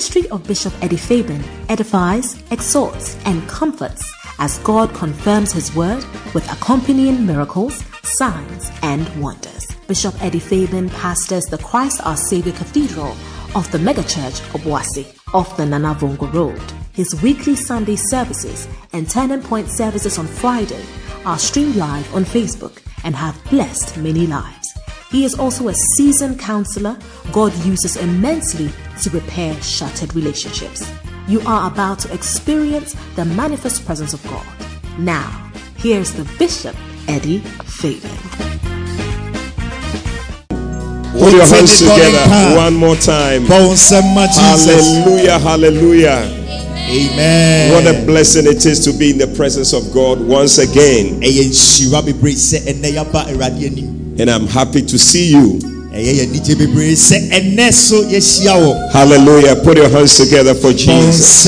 ministry of Bishop Eddie Fabian edifies, exhorts, and comforts as God confirms His word with accompanying miracles, signs, and wonders. Bishop Eddie Fabian pastors the Christ Our Savior Cathedral of the megachurch Obuasi off the Nanavongo Road. His weekly Sunday services and Turning Point services on Friday are streamed live on Facebook and have blessed many lives. He is also a seasoned counselor God uses immensely to repair shattered relationships. You are about to experience the manifest presence of God. Now, here's the Bishop, Eddie Fabian. Put your hands together one more time. Hallelujah, hallelujah. Amen. What a blessing it is to be in the presence of God once again. And I'm happy to see you. Hallelujah. Put your hands together for Jesus.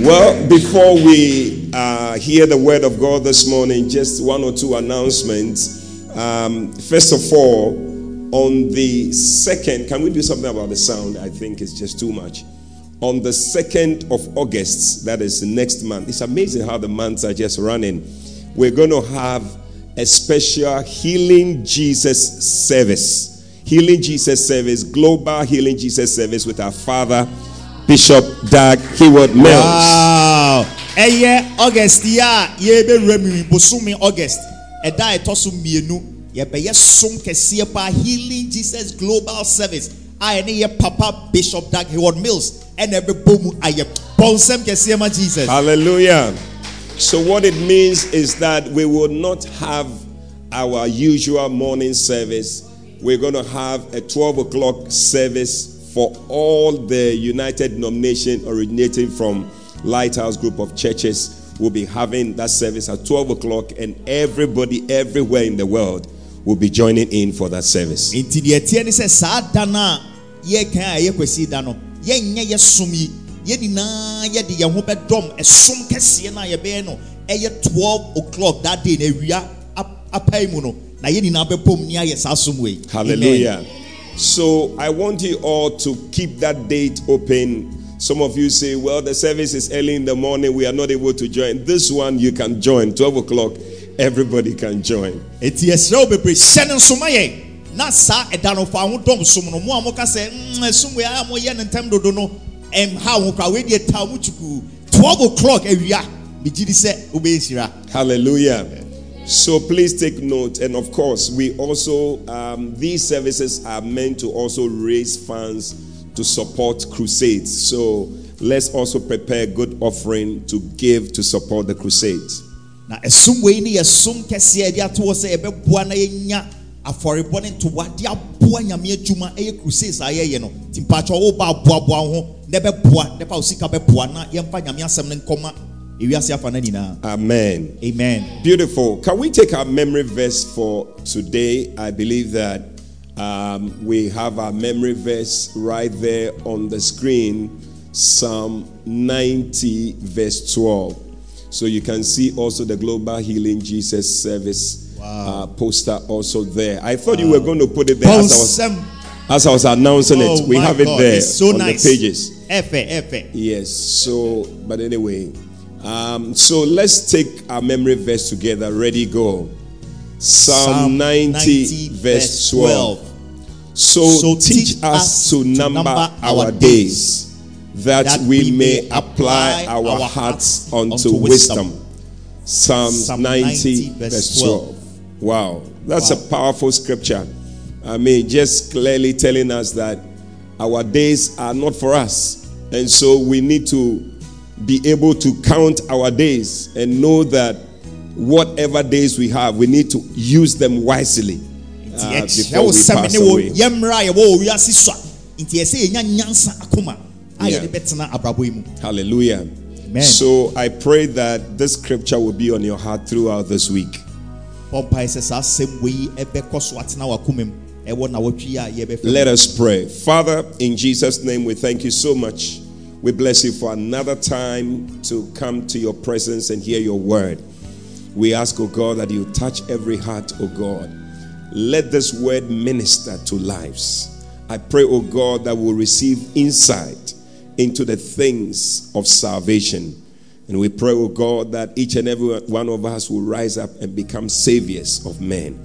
Well, before we uh, hear the word of God this morning, just one or two announcements. Um, first of all, on the second, can we do something about the sound? I think it's just too much. On the 2nd of August, that is next month, it's amazing how the months are just running. We're going to have a special Healing Jesus service. Healing Jesus service, global Healing Jesus service with our father, Bishop Dag Heward Mills. Wow. Ɛyɛ August yi a yɛbɛwura mu bosomi August ɛda a ɛtɔ so mmienu yɛbɛyɛ som kɛseɛ paa Healing Jesus Global Service a ɛne yɛ papa Bishop Dag Heward Mills ɛna ɛbɛbɔ mu ayɛ bɔnsɛm kɛseɛ ma Jesus. Hallelujah. So, what it means is that we will not have our usual morning service. We're going to have a 12 o'clock service for all the United denomination originating from Lighthouse Group of Churches. We'll be having that service at 12 o'clock, and everybody everywhere in the world will be joining in for that service. Nti deɛ tie ne sɛ saa da no a yɛka a ɛyɛ kwasi da yɛ som yɛn nyinaa yɛde yɛn ho bɛdɔm ɛsom kɛseɛ no a yɛbɛyɛ no ɛyɛ twelve o'clock that day na awia apae mu no na yɛn nyinaa bɛbom ne ayɛ saa som wei. Hallelujah. So I want you all to keep that date open. Some of you say, well, the service is early in the morning. We are not able to join. This one you can join. 12 o'clock, everybody can join. Eti ɛsrɛ wo bebree hyɛ ne nsoma yɛ na saa ɛda no fa ho dɔm som no mo a moka sɛ mm, ɛsom wei a moyɛ ne ntɛm dodo no ɛmha ho kora wei deɛ ta kyukuu 12 o'clock awia megye di sɛ wobɛyɛ hyira Hallelujah. So please take note. And of course, we also, um, these services are meant to also raise funds to support crusades. So let's also prepare good offering to give to support the crusades. na wei ne yɛ som kɛseɛ de ato hɔ sɛ na yɛnya afɔrebɔ ne ntowa de aboa nyame adwuma ɛyɛ crusades a yɛyɛ no mpakyɛ woba aboaboa ho na ɛbɛboa na ɛfa wo sika bɛboa na yɛmfa nyame asɛm no nkɔma ewiase afa no nyinaa Amen. amen Beautiful. Can we take our memory verse for today? I believe that um, we have our memory verse right there on the screen Psalm 90, verse 12. So you can see also the Global Healing Jesus Service uh, poster also there. I thought you were going to put it there as I was, as I was announcing Oh it. We have it God, there so on nice. the pages. Yes. So, but anyway, um, so let's take our memory verse together. Ready, go. Psalm, 90, verse 12. So, So teach us to number, our days, that, we may apply our hearts unto wisdom. Psalm, Psalm 90, 90, verse verse 12. Wow, that's Wow. a powerful scripture. I mean, just clearly telling us that our days are not for us. And so we need to be able to count our days and know that whatever days we have, we need to use them wisely uh, before we pass away. yɛmmra a yɛwɔ wɔ wiase so a nti ɛsɛ yɛnya nyansa akoma a Yeah. yɛde bɛtena abrabɔ yi mu Hallelujah. Amen. So I pray that this scripture will be on your heart throughout this week. bɔ mpae sɛ saa asɛm wei ɛbɛkɔ so atena w'akoma mu ɛwɔ nawɔtwe yi a yɛbɛfɛ Let us pray. Father, in Jesus' name, we thank you so much. We bless you for another time to come to your presence and hear your word. We ask, oh God, that you touch every heart, oh God. Let this word minister to lives. I pray, oh God, that we'll receive insight into the things of salvation. And we pray, oh God, that each and every one of us will rise up and become saviors of men.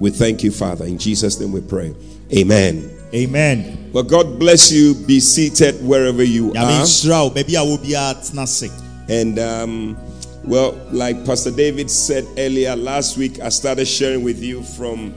We thank you, Father. In Jesus' name we pray. Amen. Amen Well, God bless you. Be seated wherever you are. nhyira wo baabi a wo biara tena se And um, well, like Pastor David said earlier, last week I started sharing with you from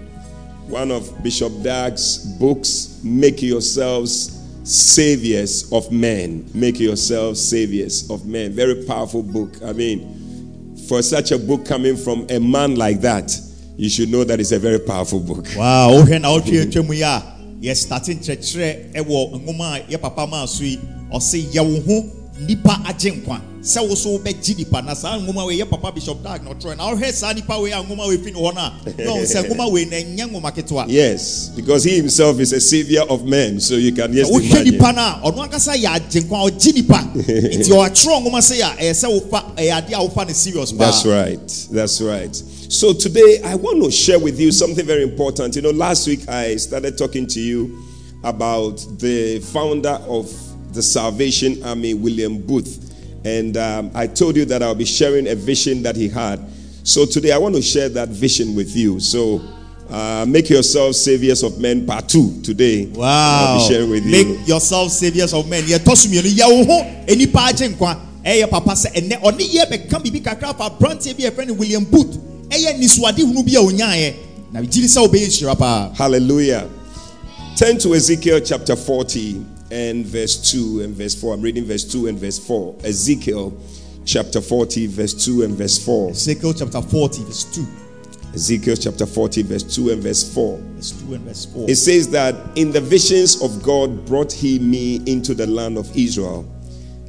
one of Bishop Dag's books, Make Yourselves Saviors of Men. Make Yourselves Saviors of Men. Very powerful book. I mean, for such a book coming from a man like that, you should know that it's a very powerful book. wow wohwɛ na wotwe atwa mu yi a yɛstate nkyerɛkyerɛ ɛwɔ nwoma a yɛ papa maa so yi. Ɔse yɛ wo ho nipa agye nkwa. Sɛ wo so wobɛgye nipa na saa nwoma wei yɛ papa bishop dag na ɔtwerɛ na wohwɛ saa nipa wei a nwoma wei fi ne hɔ no a na ɔhu sɛ nwoma wei na ɛnyɛ nwoma ketewa. Yes, because he himself is a savior of men, so you can just wohwɛ nipa no a ɔno ankasa yɛ agye nkwa ɔgye nipa nti ɔatwerɛ nwoma sɛ yɛ ɛyɛ sɛ wofa ɛyɛ adeɛ a wofa no serious paa. That's right. That's right. So today I want to share with you something very important. You know, last week I started talking to you about the founder of the Salvation Army, William Booth. And um, I told you that I'll be sharing a vision that he had. So today I want to share that vision with you. So uh, make yourselves saviors of men, part two. Today I'll Wow. be sharing with you. Make yourself saviors of men. Yɛtɔ so mmienu yɛ wo ho nipa agye nkwa. Ɛyɛ papa sɛ ɛnɛ ɔne yɛ bɛka biribi kakra fa aberanteɛ bi a yɛfrɛ no William Booth. Ɛyɛ nisuade hunu bi a onyaeɛ. Na gyiri sɛ wobɛyɛ nhyira paa. Hallelujah. Turn to Ezekiel chapter 40 and verse 2 and verse 4. I'm reading verse 2 and verse 4. Ezekiel chapter 40, verse 2 and verse 4. Ezekiel chapter 40 verse 2. Ezekiel chapter 40, verse 2 and verse 4. Verse 2 and verse 4. It says that in the visions of God brought he me into the land of Israel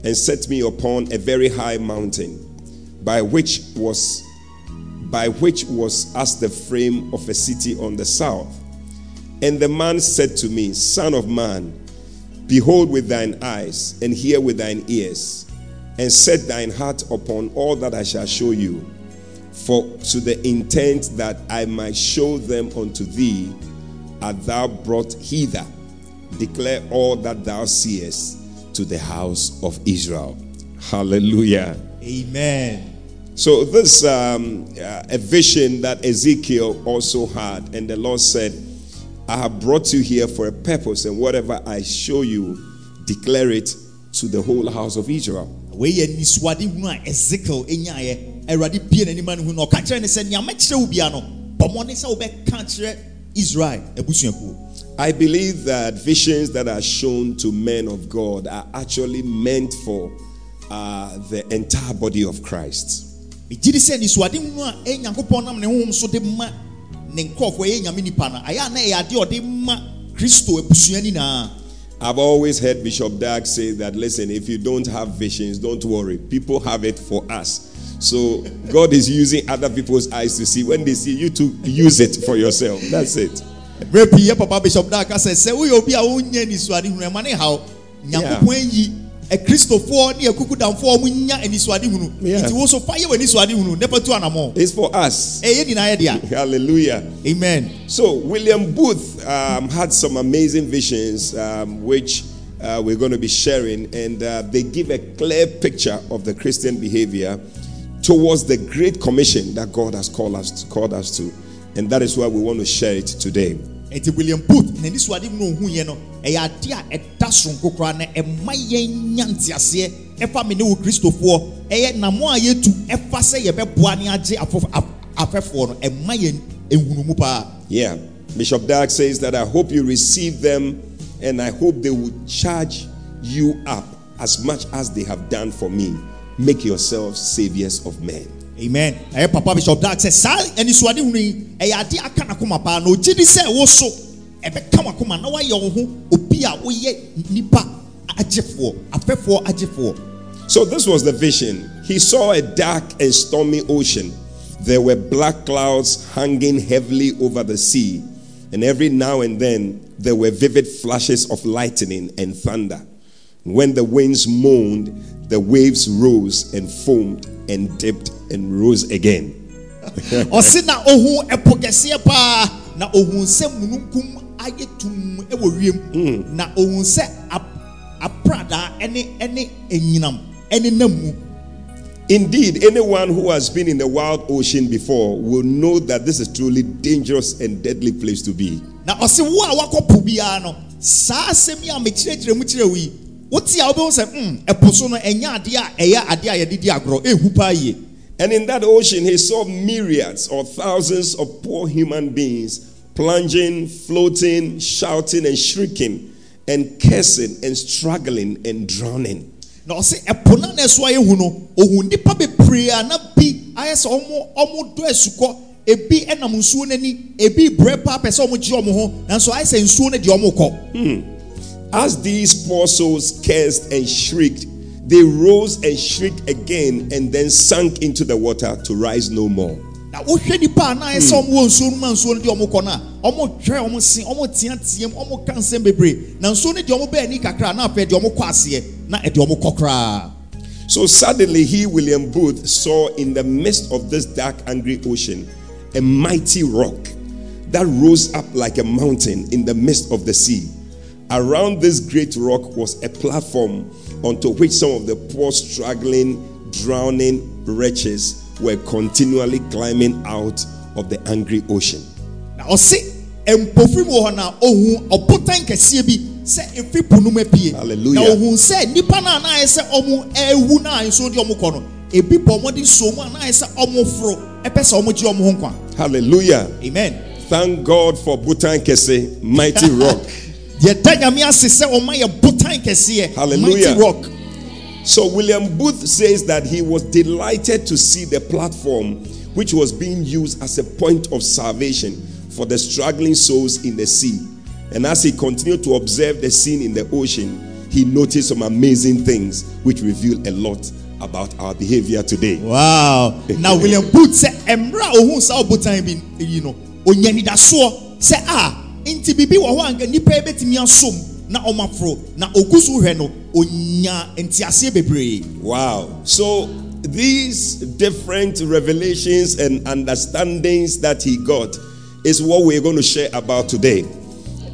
and set me upon a very high mountain by which was by which was as the frame of a city on the south. And the man said to me, Son of man, behold with thine eyes and hear with thine ears, and set thine heart upon all that I shall show you for to the intent that I might show them unto thee, art thou brought hither. Declare all that thou seest to the house of Israel. Hallelujah. Amen. So this um, uh, a vision that Ezekiel also had, and the Lord said, "I have brought you here for a purpose, and whatever I show you, declare it to the whole house of Israel." Wei yɛ nisuade hunu Ezekiel enyaeɛ. Awurade bie n'anim ano hu na ɔka kyerɛ ne sɛ nea mɛkyerɛ wo bia no, bɔ mmɔden sɛ wobɛka kyerɛ Israel. I believe that visions that are shown to men of God are actually meant for uh, the entire body of Christ. Megye di sɛ nisuade hunu a ɛyɛ nyankopɔn nam ne honhom so de ma ne nkurɔfoɔ ɛyɛ nyame nipa no ayɛ a na ɛyɛ adeɛ ɔde ma kristo abusua nyinaa I've always heard Bishop Dag say that listen, if you don't have visions, don't worry. People have it for us. So God is using other people's eyes to see. When they see you to use it for yourself. That's it. berɛ pii yɛ papa bishop da ka sɛ sɛ woyɛ obi a wonyɛ nisuade hunu ɛma ne haw nyankopɔn ayi akristofoɔ ne akukudamfoɔ a ɔmo nya anisuade hunu nti wo so fa yɛ w'anisuade hunu na patu anammɔ It's for us. ɛyɛ nyinaa yɛ dea Hallelujah. amen So, William Booth um, had some amazing visions, um, which uh, we're going to be sharing, and uh, they give a clear picture of the Christian behavior towards the great commission that God has called us called us to, and that is why we want to share it today. Nti william booth n'anisuade hunu a ohuyɛ no ɛyɛ adeɛ a ɛda soronko koraa na ɛma yɛn nya nteaseɛ ɛfa me ne wo kristofoɔ ɛyɛ namo a yɛtu ɛfa sɛ yɛbɛboa ne agye afɛfoɔ no ɛma yɛn ehunumu paa Yeah, Bishop Dag says that I hope you receive them, and I hope they will charge you up as much as they have done for me. Make yourselves saviors of men. Amen ɛyɛ papa bishop dag sɛ saa anisuade hunu yi ɛyɛ eh, adeɛ aka n'akoma paa na ogye di sɛ wo so ɛbɛka w'akoma na wayɛ wo ho obi a woyɛ nipa agyefoɔ afɛfoɔ agyefoɔ So, this was the vision. He saw a dark and stormy ocean. There were black clouds hanging heavily over the sea, and every now and then there were vivid flashes of lightning and thunder. When the winds moaned, the waves rose and foamed and dipped and rose again. ɔsi na ohun ɛpo kɛseɛ paa na ohun sɛ mununkum ayɛ tum wiem na ohun sɛ ap- apradaa ɛne ɛne enyinam ɛne nam mu Indeed, anyone who has been in the wild ocean before will know that this is truly dangerous and deadly place to be. na ɔsi wo a wakɔ po biara no saa asɛm yi a mekyerɛkyerɛ mu kyerɛ wo yi wote a wobɛhu sɛ mm, ɛpo so no ɛnyɛ adeɛ a ɛyɛ adeɛ a yɛde di agorɔ ɛhu paa yie And in that ocean, he saw myriads or thousands of poor human beings plunging, floating, shouting, and shrieking, and cursing, and struggling, and drowning. na ɔsi ɛpo na na ɛso ayɛ hu no ohun nipa bebree a na bi ayɛ sɛ ɔmo ɔmo do asukɔ ebi ɛnam nsuo n'ani ebi brɛ paa pɛ sɛ ɔmo gye ɔmo ho nanso ayɛ sɛ nsuo no deɛ ɔmo kɔ hmm. As these poor souls cursed and shrieked, they rose and shrieked again and then sank into the water to rise no more. na wohwɛ nipa na ayɛ sɛ ɔmo wɔ nsuo no mu a nsuo no deɛ ɔmo kɔ no a ɔmo hwɛ ɔmo se ɔmo teateam ɔmo ka nsɛm bebree na nsuo no deɛ ɔmo bɛɛ ani kakra na afei deɛ ɔmo na ɛdeɛ ɔmo kɔ So suddenly he, William Booth, saw in the midst of this dark, angry ocean a mighty rock that rose up like a mountain in the midst of the sea. Around this great rock was a platform onto which some of the poor, struggling, drowning wretches were continually climbing out of the angry ocean. na ɔse mpofiri mu wɔ hɔ na ohun ɔbotan kɛseɛ bi sɛ efi po no mu apie Hallelujah. na ohun sɛ nipa na na ayɛ sɛ ɔmo ɛɛwu na nsuo deɛ ɔmo kɔ no ebi bɔ ɔmo de nsuo mu a na ayɛ sɛ ɔmo foro ɛpɛ sɛ ɔmo gye ɔmo ho nkwa Hallelujah. amen. Thank God for Bhutan Kese, mighty rock. Yɛda nyame ase sɛ ɔma yɛ botan kɛseɛ Hallelujah. mighty rock So William Booth says that he was delighted to see the platform which was being used as a point of salvation for the struggling souls in the sea. And as he continued to observe the scene in the ocean, he noticed some amazing things which reveal a lot about our behavior today. wow now william booth sɛ mmerɛ a ohun saa ɔbotan bi yi no onya nidasoɔ sɛ a ah, nti biribi wɔ hɔ a nipa yi bɛtumi asom na ɔmo aforo na ogu no onya nteaseɛ bebree Wow. So these different revelations and understandings that he got is what we're going to share about today.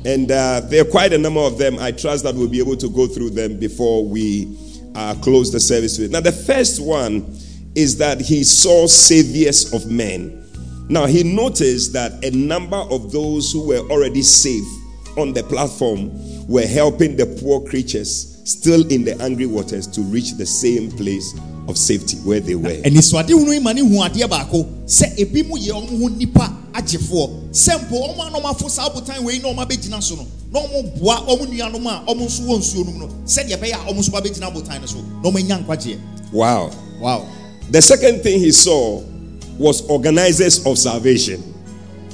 And uh, there are quite a number of them. I trust that we'll be able to go through them before we uh, close the service. Now, the first one is that he saw saviors of men. Now, he noticed that a number of those who were already saved on the platform were helping the poor creatures still in the angry waters to reach the same place of safety where they were. anisoade hunu yi ma ne hu adeɛ baako sɛ ebi mu yɛ ɔmo ho nipa agyefoɔ sɛ mpo ɔmo a na ɔmo afo saa botan wei na ɔmo abɛgyina so no na ɔmo boa ɔmo nuanom a ɔmo nso wɔ nsuo no no sɛdeɛ ɛbɛyɛ a ɔmo nso babɛgyina botan no so na ɔmo anya nkwagyeɛ Wow. wow The second thing he saw was organizers of salvation.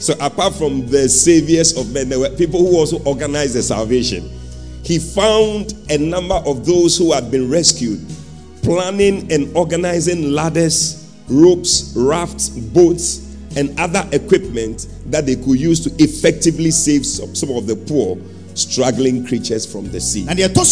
So, apart from the saviors of men, there were people who also organized the salvation. He found a number of those who had been rescued, planning and organizing ladders, ropes, rafts, boats, and other equipment that they could use to effectively save some, some of the poor, struggling creatures from the sea. na deɛ ɛtɔ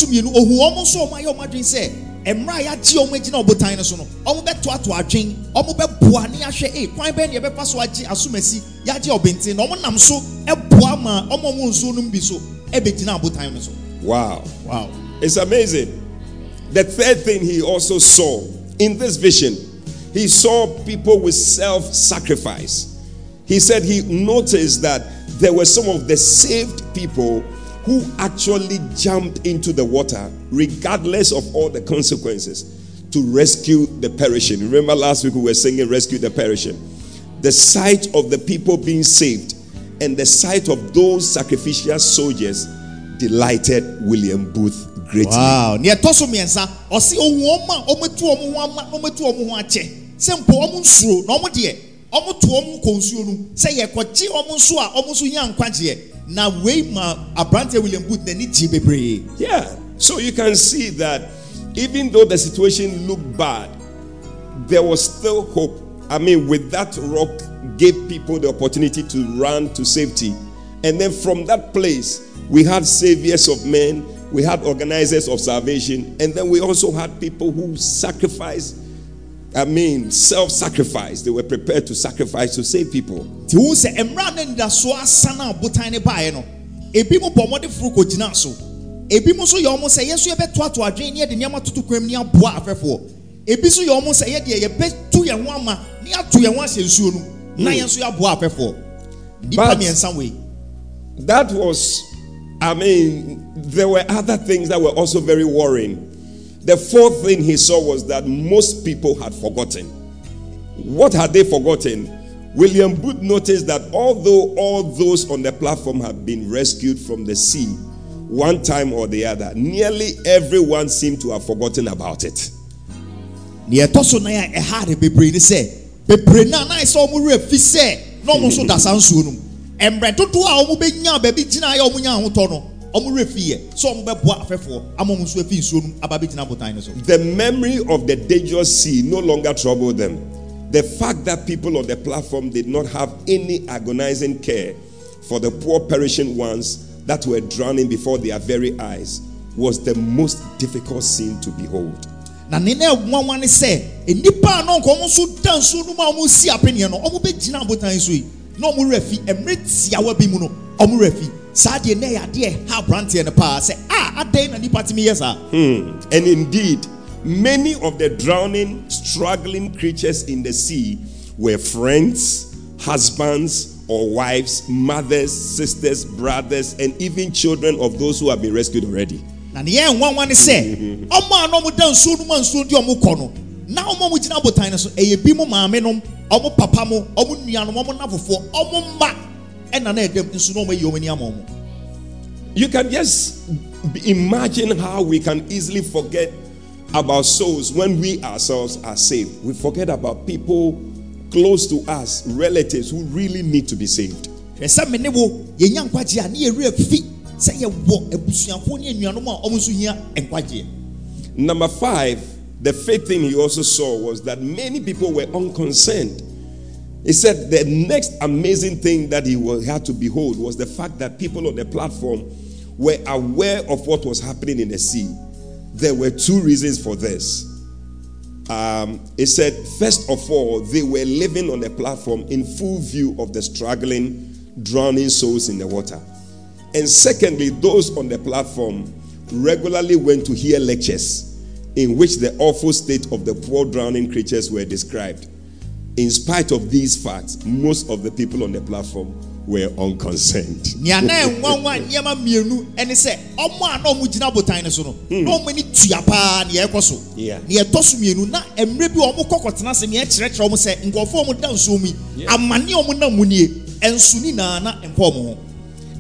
so mmienu ohu ɔmo nso ɔmo ayɛ ɔmo adwene sɛ mmerɛ a yɛagye ɔmo agyina ɔbotan no so no ɔmo bɛtoato adwen ɔmo bɛboa ne yɛahwɛ e eh, kwan bɛn deɛ ɛbɛfa so agye asomasi yɛagye ɔbɛnten na ɔmo nam so ɛboa ma ɔmo ɔmo nsuo no bi so ɛbɛgyina no so Wow. wow It's amazing. The third thing he also saw in this vision, he saw people with self sacrifice. He said he noticed that there were some of the saved people who actually jumped into the water, regardless of all the consequences, to rescue the perishing. Remember last week we were singing Rescue the Perishing. The sight of the people being saved and the sight of those sacrificial soldiers delighted William Booth greatly. wow nea ɛtɔ so mmiɛnsa ɔsi ohun ɔmo a ɔmo tu ɔmo ho ama ɔmo tu ɔmo ho akyɛ sɛ mpo ɔmo nsuro na ɔmo deɛ no mu. sɛ yɛkɔgye ɔmo nso a ɔmo nso nkwagyeɛ na wei ma aberanteɛ william booth n'ani gye bebree Yeah. So you can see that even though the situation looked bad, there was still hope. I mean, with that rock gave people the opportunity to run to safety. And then from that place, we had saviors of men, we had organizers of salvation, and then we also had people who sacrificed, I mean, self sacrifice. They were prepared to sacrifice to save people. nti hu sɛ mmerɛ a ne nidasoɔ asa na abotan ne baeɛ no ebi mu bɔ ɔmɔde furu kɔ gyina so ebi mu nso yɛ ɔmo sɛ yɛn nso yɛbɛto ato adwene ne yɛde nneɛma toto kwan mu ne aboa afɛfoɔ ebi nso yɛ ɔmo sɛ yɛdeɛ yɛbɛtu yɛn ho ama ne yɛato yɛn ho ahyɛ nsuo no na yɛn nso yɛaboa afɛfoɔ nipa But- mmiɛnsa wei That was, I mean, there were other things that were also very worrying. The fourth thing he saw was that most people had forgotten. What had they forgotten? William Booth noticed that although all those on the platform had been rescued from the sea one time or the other, nearly everyone seemed to have forgotten about it. Nea ɛtɔ so nan a ɛha de bebree ne sɛ bebree na nan sɛ ɔmo werɛ fi sɛ na ɔmo nso da saa nsuo no mu mbrɛ dodoɔ a ɔmo bɛnya baabi gyina ayɛ ɔmo nya ahotɔ no ɔmo werɛ fi yɛ sɛ ɔmo bɛboa afɛfoɔ ama ɔmo nso afi nsuo no mu aba bɛgyina abotan no so The memory of the dangerous sea no longer troubled them. The fact that people on the platform did not have any agonizing care for the poor perishing ones that were drowning before their very eyes was the most difficult scene to behold. na ne na nwanwa ne sɛ nnipa a na nka ɔmo nso da nsuo no mu a ɔmo si apeneɛ no ɔmo bɛgyina abotan so yi na ɔmo werɛ fi mmerɛ tiawa bi mu no ɔmo werɛ fi saa deɛ na ɛyɛ adeɛ ha aberanteɛ no paa sɛ a adɛn na nipa tumi yɛ saa? Hmm. And indeed, many of the drowning, struggling creatures in the sea were friends, husbands, or wives, mothers, sisters, brothers, and even children of those who have been rescued already. na ne yɛn nwanwa ne sɛ ɔmo a na ɔmo da nsuo no mu a nsuo di ɔmo kɔ no na ɔmo a ɔmo gyina abotan no so ɛyɛ bi mu maame nom ɔmo papa mo ɔmo nuanom ɔmo nafofoɔ ɔmo mma ɛna na ɛdɛm nso na ɔmo ayi ɔmo ani ama ɔmo You can just imagine how we can easily forget about souls when we ourselves are saved. We forget about people close to us, relatives who really need to be saved. hwɛ sɛ me ne wo yɛnya nkwagye a ne yɛwerɛ fi sɛ yɛwɔ abusuafoɔ ne anuanom a ɔmo nso hia nkwagyeɛ Number five, the fifth thing he also saw was that many people were unconcerned. He said the next amazing thing that he had to behold was the fact that people on the platform were aware of what was happening in the sea. There were two reasons for this. Um, he said, first of all, they were living on the platform in full view of the struggling, drowning souls in the water. And secondly, those on the platform regularly went to hear lectures in which the awful state of the poor drowning creatures were described. In spite of these facts, most of the people on the platform were unconcerned. nea na ɛnwanwa nneɛma mmienu ɛne sɛ ɔmo a na ɔmo gyina abotan no so no hmm. na ɔmo ani tua paa nea ɛkɔ so Yeah. nea ɛtɔ so mmienu na mmerɛ bi a ɔmo kɔ kɔtena ase nea ɛkyerɛkyerɛ ɔmo sɛ nkurɔfoɔ a ɔmo da nsuo mu yi amane a ɔmo nam mu nie ɛnso ni naa na mpa ɔmo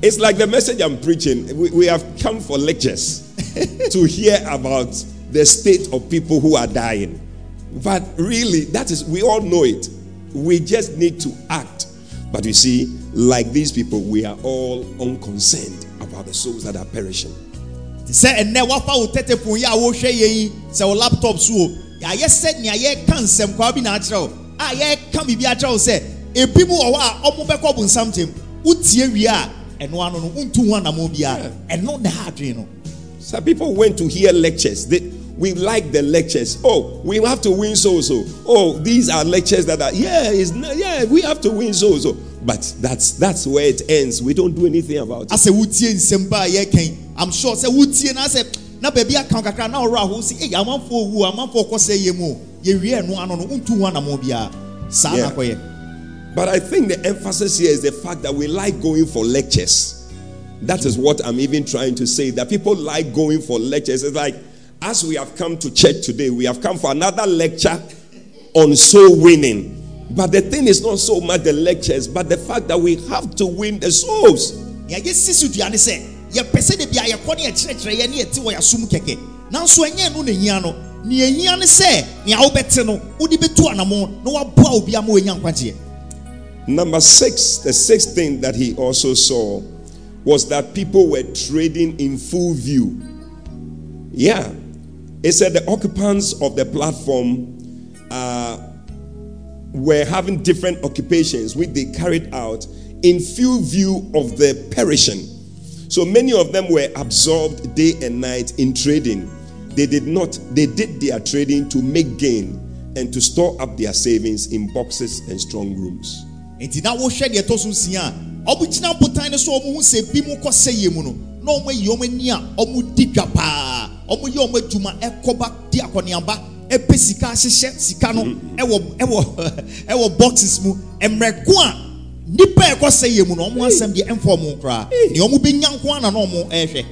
It's like the message I'm preaching. We, we have come for lectures to hear about the state of people who are dying. But really, that is, we all know it. We just need to act. But you see, like these people, we are all unconcerned about the souls that are perishing. sɛ ɛnɛ wafa wo tɛtɛfon yi a wohwɛ yɛ yi sɛ wo laptop so o yɛayɛ sɛ nea yɛka nsɛm bi na akyerɛ wo a yɛka biribi akyerɛ wo sɛ ebi mu wɔ hɔ a ɔmo bɛkɔ bo nsam tem wotie wie a ɛno ano no wontu ho anammɔ biara ɛno na ha adwene no Some people went to hear lectures. They, we like the lectures. Oh, we have to win so so. Oh, these are lectures that are yeah, it's not, yeah, we have to win so so. But that's that's where it ends. We don't do anything about it. asɛ wotie nsɛm ba a yɛka i'm sure wotie na asɛ na kakra na ɔwerɛ aho si ei amanfoɔ owu amanfoɔ kɔ sɛ yɛ mu o yɛwie ɛno ano no wontu ho anammɔ biara saa Yeah. na kɔyɛ But I think the emphasis here is the fact that we like going for lectures. That is what I'm even trying to say. That people like going for lectures. It's like, as we have come to church today, we have come for another lecture on soul winning. But the thing is not so much the lectures, but the fact that we have to win the souls. yɛyɛ sisi dua ne sɛ yɛpɛ sɛ de bia yɛkɔ ne yɛkyerɛkyerɛ yɛ ne yɛte wɔ yɛasom kɛkɛ nanso ɛnyɛ no na hia no nea ɛhia ne sɛ nea wobɛte no wode bɛtu anamo na woaboa obi ama wɔanya nkwagyeɛ Number six, the sixth thing that he also saw was that people were trading in full view. Yeah. It said the occupants of the platform uh, were having different occupations which they carried out in full view of the perishing. So many of them were absorbed day and night in trading. They did not, they did their trading to make gain and to store up their savings in boxes and strong rooms. so bi mu mu no na ɔmo ayi ɔmo ani a di dwa paa ɔmo yɛ ɔmo adwuma ɛkɔba di akɔneaba ɛpɛ sika ahyehyɛ sika no mm-hmm. ɛwɔ ɛwɔ ɛwɔ boxes mu a nipa ɛkɔ sɛ mu ɔmo asɛm deɛ ɛnfa ɔmo koraa nea ɔmo bɛ nya nko ana na ɛrehwɛ.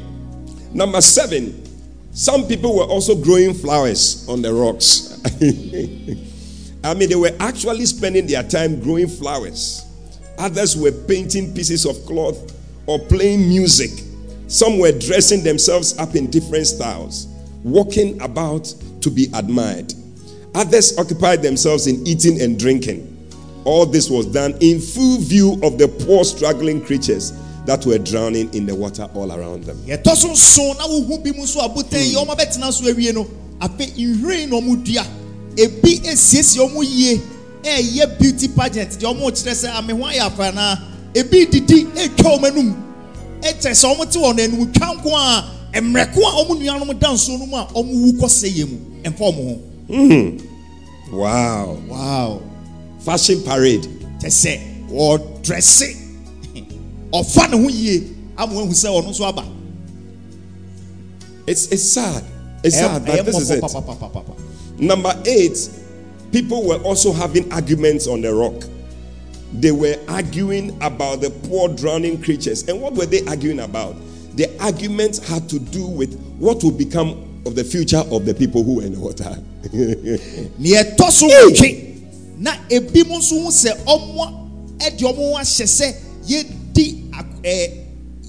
Number seven, some people were also growing flowers on the rocks. I mean, they were actually spending their time growing flowers. Others were painting pieces of cloth or playing music. Some were dressing themselves up in different styles, walking about to be admired. Others occupied themselves in eating and drinking. All this was done in full view of the poor, struggling creatures that were drowning in the water all around them. yɛtɔ so nson na wohu bi mu nso abotan yi ɔmo abɛtena so awie no afei nhwiren na ɔmo dua ebi esiesie ɔmo yie ɛɛyɛ beauty pageant deɛ ɔmo kyerɛ sɛ ame ho ayɛ afa naa ebi didi etwa ɔmo anum ɛkyerɛ sɛ ɔmo te wɔn anum twa nko a mmerɛko a ɔmo nuanom da nsuo no mu a ɔmo wu kɔ sɛ yɛ mu ɛmfa ɔmo ho. Wow. wow Fashion parade. kyɛ sɛ ɔdrɛse ɔfa ne ho yie ama ehu sɛ ɔno nso aba. It's, it's sad. It's sad, but this is it. Number eight, people were also having arguments on the rock. They were arguing about the poor drowning creatures. And what were they arguing about? The arguments had to do with what will become of the future of the people who were in the water. nea ɛtɔ na ebi mu nso ho sɛ ɔmo ɛde ɔmo ho ahyɛ sɛ yɛdi ak- ɛɛ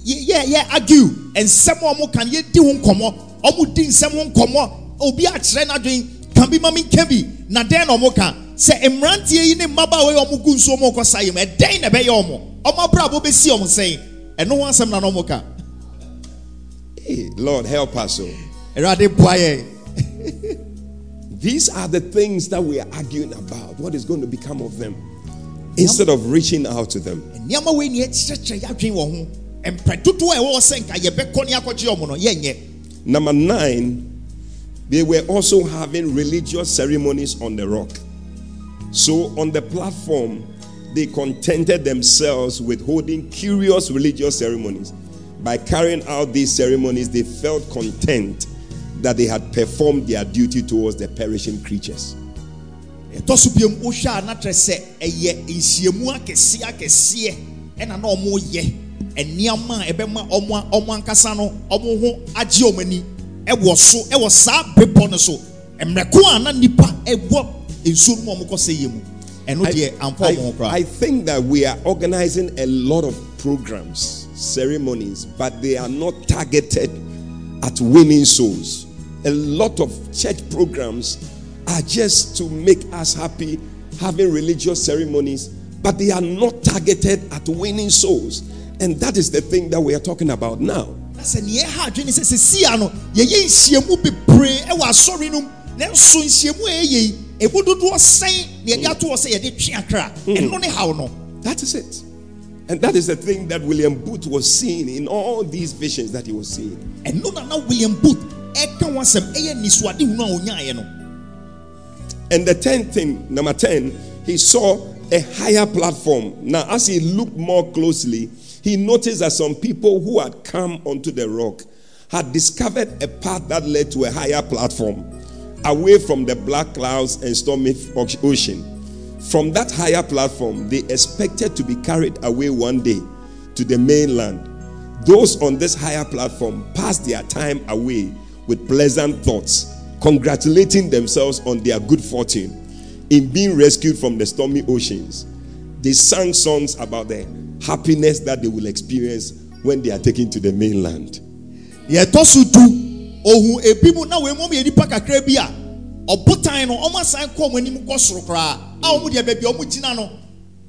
yɛ yɛ yɛ argue nsɛm a ɔmo kan yɛdi ho nkɔmɔ ɔmo di nsɛm ho nkɔmɔ obi akyerɛ n'adwene kan bi ma mi nka bi na dɛn na ɔmo ka sɛ mmeranteɛ yi ne mmabaawa yi a ɔmo gu nsuo mu kɔ sa yi mu ɛdɛn na ɛbɛyɛ ɔmo ɔmo abrabɔ bɛsi ɔmo sɛn ɛno ho asɛm na ɔmo ka Lord, help us. Oh. ɛwurade boa yɛ These are the things that we are arguing about. What is going to become of them? Instead of reaching out to them. nneɛma wei ni ɛkyerɛkyerɛ yɛadwene wɔ ho mpɛ dodoɔ a ɛwɔ hɔ sɛ nka yɛbɛkɔ ne akɔgye ɔmo no yɛnyɛ Number nine, they were also having religious ceremonies on the rock. So on the platform, they contented themselves with holding curious religious ceremonies. By carrying out these ceremonies, they felt content that they had performed their duty towards the perishing creatures. ɛtɔ so biom wohwɛ a sɛ ɛyɛ nhyiamu akɛseɛ akɛseɛ ɛna na ɔmo yɛ nneɛma a ɛbɛma ɔmo ankasa no ɔmo ho agye ɛwɔ so ɛwɔ saa bepɔ no so mmerɛko a na ɛwɔ nsuo mu a ɔmo kɔ yie mu ɛno deɛ amfa I, I think that we are organizing a lot of programs, ceremonies, but they are not targeted at winning souls. A lot of church programs are just to make us happy, having religious ceremonies, but they are not targeted at winning souls. And that is the thing that we are talking about now. Na sɛ nea ɛha adwene sɛ sɛsia no yɛyɛ nhyiamu bebree ɛwɔ no mu nanso nhyiamu a ɛyɛ yi ɛmu dodoɔ sɛn na mm. yɛde ato hɔ sɛ yɛde twe akra mm. ɛno ne haw no That is it. And that is the thing that William Booth was seeing in all these visions that he was seeing. ɛno na na william booth ɛka ho asɛm ɛyɛ nisuade hunu a no And the tenth thing, number 10, he saw a higher platform. Now, as he looked more closely, he noticed that some people who had come onto the rock had discovered a path that led to a higher platform, away from the black clouds and stormy ocean. From that higher platform, they expected to be carried away one day to the mainland. Those on this higher platform passed their time away with pleasant thoughts, congratulating themselves on their good fortune in being rescued from the stormy oceans. They sang songs about the happiness that they will experience when they are taken to the mainland. yɛtɔ ohun ebi mu na wɔn mu yɛ nipa kakra bi a ɔbotan no wɔn asan kɔ wɔn anim kɔ soro koraa a wɔn deɛ baabi a wɔn gyina no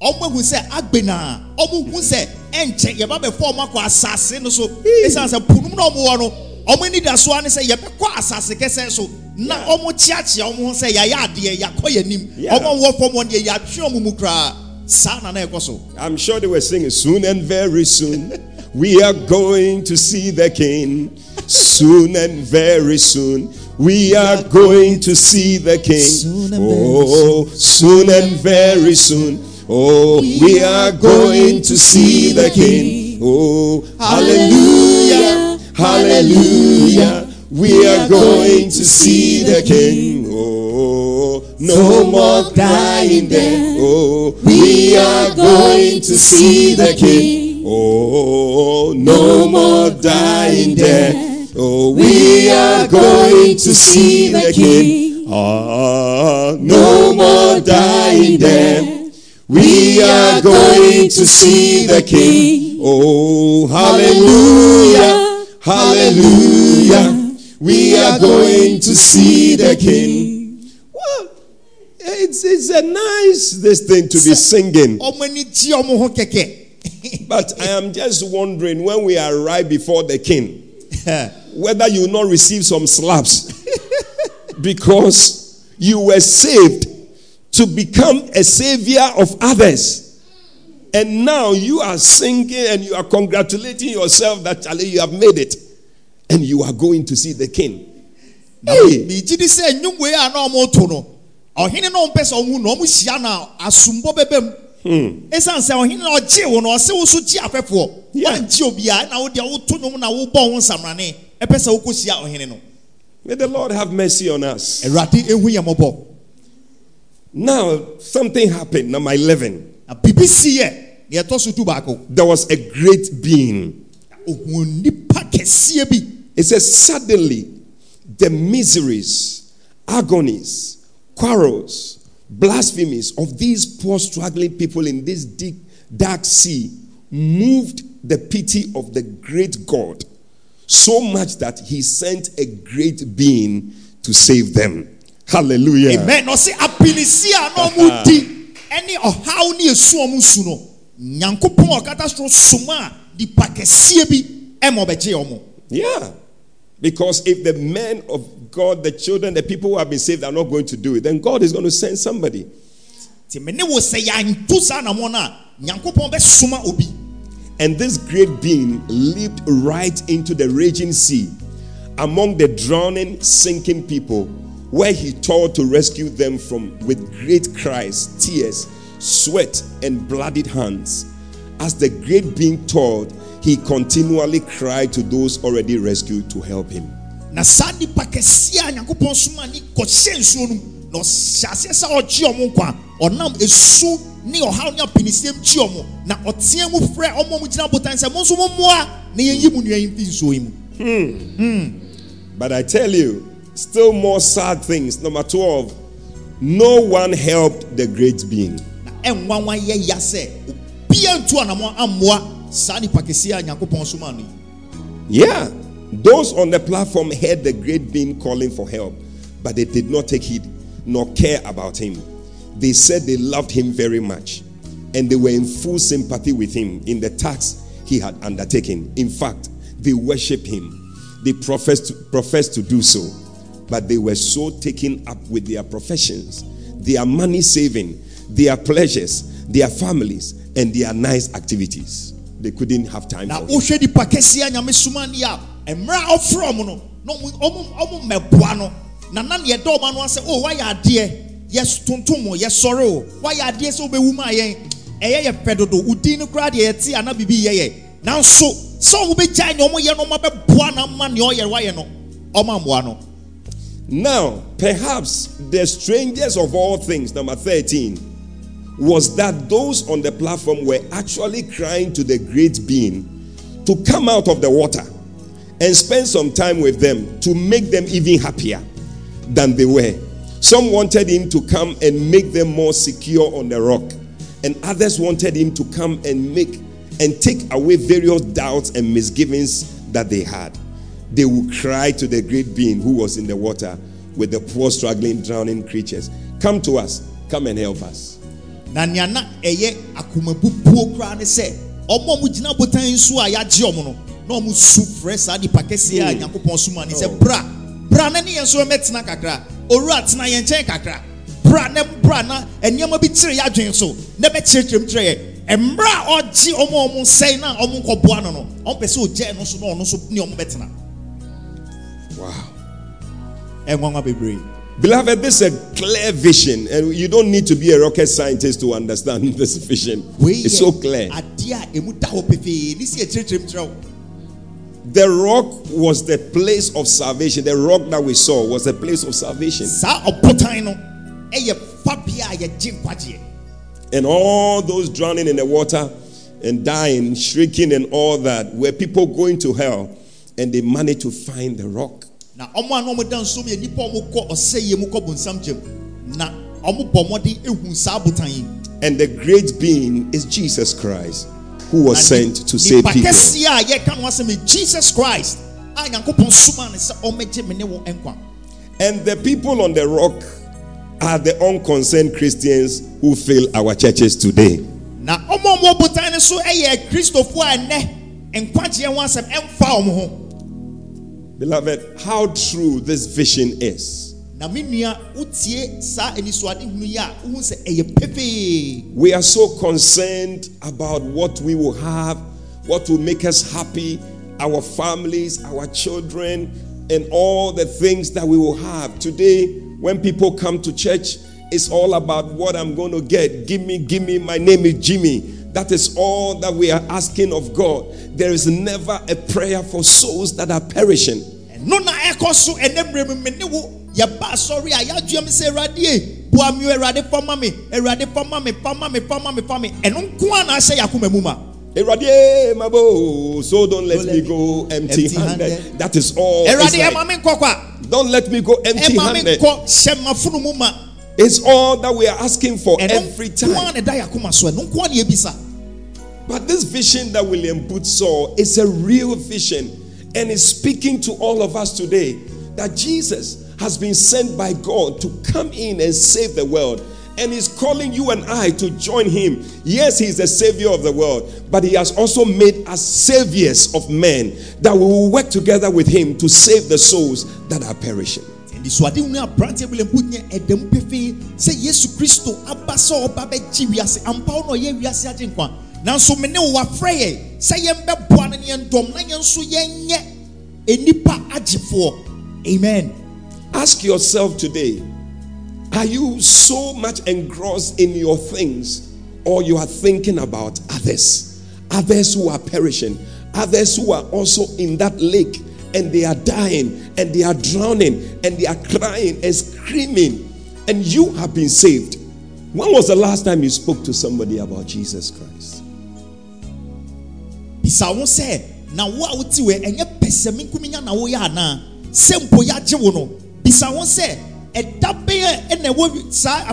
wɔn ehu sɛ agbena wɔn hu sɛ ɛnkyɛn yɛba bɛfɔ wɔn akɔ asase no so esan sɛ punum na wɔn wɔ no wɔn ani da so ani sɛ yɛbɛkɔ asase kɛseɛ so na wɔn kyeakyea wɔn ho sɛ yɛayɛ adeɛ yɛakɔ yɛn anim wɔn wɔwɔ fam wɔn deɛ yɛatwe wɔn mu koraa saa na na ɛkɔ so. I'm sure they were singing soon and very soon. We are going to see the King. Soon and very soon. We are going to see the King. Soon and very Oh, soon and very soon. Oh, we are going to see the King. Oh, hallelujah, hallelujah. We are going to see the King. Oh, no more dying there. Oh, we are going to see the King. Oh, no more dying there. Oh, we are going to see the King. Ah, no more dying there. We are going to see the King. Oh, hallelujah, hallelujah. We are going to see the King. Well, it's, it's a nice this thing to be singing. ɔmo ani gye ɔmo ho kɛkɛ But I am just wondering when we arrive before the King, whether you will not receive some slaps because you were saved to become a savior of others. And now you are singing and you are congratulating yourself that you have made it. And you are going to see the king. Hey, megye di sɛ nnwom wei a na ɔmo to no ɔhene na ɔmpɛ sɛ ɔmo na ɔmo hyia na asombɔ bɛbɛ mu Hmm. ɛsiane sɛ ɔhene na ɔgye wo no ɔse wo so gye afɛfoɔ Yeah. woangye obiaa na wodeɛ woto nnwom na wobɔ wo nsamrane ɛpɛ sɛ wokɔhyia ɔhene no may the Lord have mercy on us. awurade ɛhu yɛ Now, something happened. Number 11. na biribi si yɛ deɛ ɛtɔ so tu baako There was a great being. ohun nipa kɛseɛ bi It says, Suddenly, the miseries, agonies, quarrels, blasphemies of these poor, struggling people in this deep, dark sea moved the pity of the great God so much that he sent a great being to save them. Hallelujah. amen na ɔse apinisi a na ɔmo di ɛne ɔhaw ne esu ɔmo nsu no nyankopɔn a ɔkata soro soma a nipa kɛseɛ bi ɛma ɔbɛgye ɔmo Yeah. Because if the men of God, the children, the people who have been saved are not going to do it, then God is going to send somebody. nti me ne wo sɛ yɛanto saa namɔ no a nyankopɔn bɛsoma obi And this great being leaped right into the raging sea among the drowning, sinking people, where he toiled to rescue them from with great cries, tears, sweat, and bloodied hands. As the great being toiled, he continually cried to those already rescued to help him. na no esu ne ɔhaw ne apinisiam gye ɔmo na ɔteɛ mu frɛ ɔmo ɔmo gyina botan sɛ mo nso mo mmoa na yɛnyi mu nua yi mfi nsuo yi mu hmm. Hmm. But I tell you, still more sad things. Number 12, no one helped the great being. na ɛnwanwa yɛ ya sɛ obia ntu anamɔ ammoa saa nipa kɛseɛ a nyankopɔn soma no yi Yeah, those on the platform heard the great being calling for help, but they did not take heed nor care about him. They said they loved him very much and they were in full sympathy with him in the task he had undertaken. In fact, they worshiped him. They professed to, professed to do so, but they were so taken up with their professions, their money saving, their pleasures, their families, and their nice activities. They couldn't have time na for him. A no a a no no no asɛ o yɛ tontom o wayɛ adeɛ sɛ wobɛwu ma yɛn ɛyɛ yɛ pɛ dodo no koraa deɛ yɛte ana biribi yɛ yɛ nanso sɛ ɔmo bɛgyae nea ɔmo no ɔmo abɛboa na ma nea ɔyɛ no? Ɔmo amboa no. Now, perhaps the strangest of all things, number 13, was that those on the platform were actually crying to the great being to come out of the water and spend some time with them to make them even happier than they were. Some wanted him to come and make them more secure on the rock, and others wanted him to come and make and take away various doubts and misgivings that they had. They would cry to the great being who was in the water with the poor, struggling, drowning creatures. Come to us, come and help us. na nea na ɛyɛ akomabubuo koraa ne sɛ ɔmo a ɔmo gyina botan nso a yɛagye ɔmo no na ɔmo su frɛ saa nipa kɛseɛ a hmm. nyankopɔn soma ne sɛ oh. bra bra na ne yɛn nso mɛtena kakra. Owura tena yɛn nkyɛn kakra. Bra na bra na nneɛma bi kyerɛ yɛ adwene so. Na bɛkyerɛkyerɛ mu kyerɛ yɛ mmerɛ a ɔgye ɔmo ɔmo nsɛn na ɔmo nkɔboa no no ɔmo pɛ sɛ ɛno so na ɔno nso ne ɔmo bɛtena. Wow. ɛnwanwa bebree. Beloved, this is a clear vision, and you don't need to be a rocket scientist to understand this vision. It's so clear. The rock was the place of salvation. The rock that we saw was the place of salvation. saa ɔbotan no ɛyɛ fabea a yɛgye nkwagyeɛ And all those drowning in the water and dying, shrieking, and all that were people going to hell, and they managed to find the rock. na ɔmo a na ɔmo da nsom yɛ nipa a ɔmo kɔ ɔsɛyɛ mu kɔ bonsam gyam na ɔmo bɔ mmɔden ehu saa botan yi And the great being is Jesus Christ, who was sent to save people. kɛseɛ a yɛka no asɛm yɛ jesus christ a nyankopɔn soma ne sɛ ɔmɛgye me ne wo nkwa And the people on the rock are the unconcerned Christians who fill our churches today. na ɔmo a ɔmo wɔ botan no so ɛyɛ kristofoɔ a ɛnɛ nkwagyeɛ ho asɛm ɛmfa ɔmo ho Beloved, how true this vision is. Na me nua wotie saa anisoade yi a wohu sɛ ɛyɛ pefee We are so concerned about what we will have, what will make us happy, our families, our children, and all the things that we will have. Today, when people come to church, it's all about what I'm going to get. Give me, give me. My name is Jimmy. That is all that we are asking of God. There is never a prayer for souls that are perishing. Ɛno na ɛkɔ so ɛnɛ mmerɛ mu me ne yɛba asɔre a yɛadua me sɛ awurade boa me awurade fama me awurade fama me fama me fama me fama me ɛno nko a na ahyɛ yɛ akoma mu ma Eradiye mabo, So don't let me go empty empty-handed. That is all. Awurade like, ɛma me nkɔ kwa don't let me go empty handed. nkɔ hyɛ mafunu mu ma It's all that we are asking for every time. na ɛda yɛ akoma so ɛno nko a na yɛbisa But this vision that William Booth saw is a real vision and is speaking to all of us today that Jesus has been sent by God to come in and save the world. And he's calling you and I to join him. Yes, he's the savior of the world, but he has also made us saviors of men that we will work together with him to save the souls that are perishing. anisoade hunu a aberanteɛ william booth nyɛ ɛdɛm pefee sɛ yesu kristo aba sɛ ɔba bɛgye wiase ampa wo ne wo wafrɛ yɛ sɛ yɛmbɛboa na yɛn nso yɛnyɛ enipa agyefoɔ amen Ask yourself today are you so much engrossed in your things or you are thinking about others? Others who are perishing, others who are also in that lake and they are dying and they are drowning and they are crying and screaming, and you have been saved. When was the last time you spoke to somebody about Jesus Christ? sɛ na wo a me nkuminya na woyɛ anaa sɛ mpo wo no bisa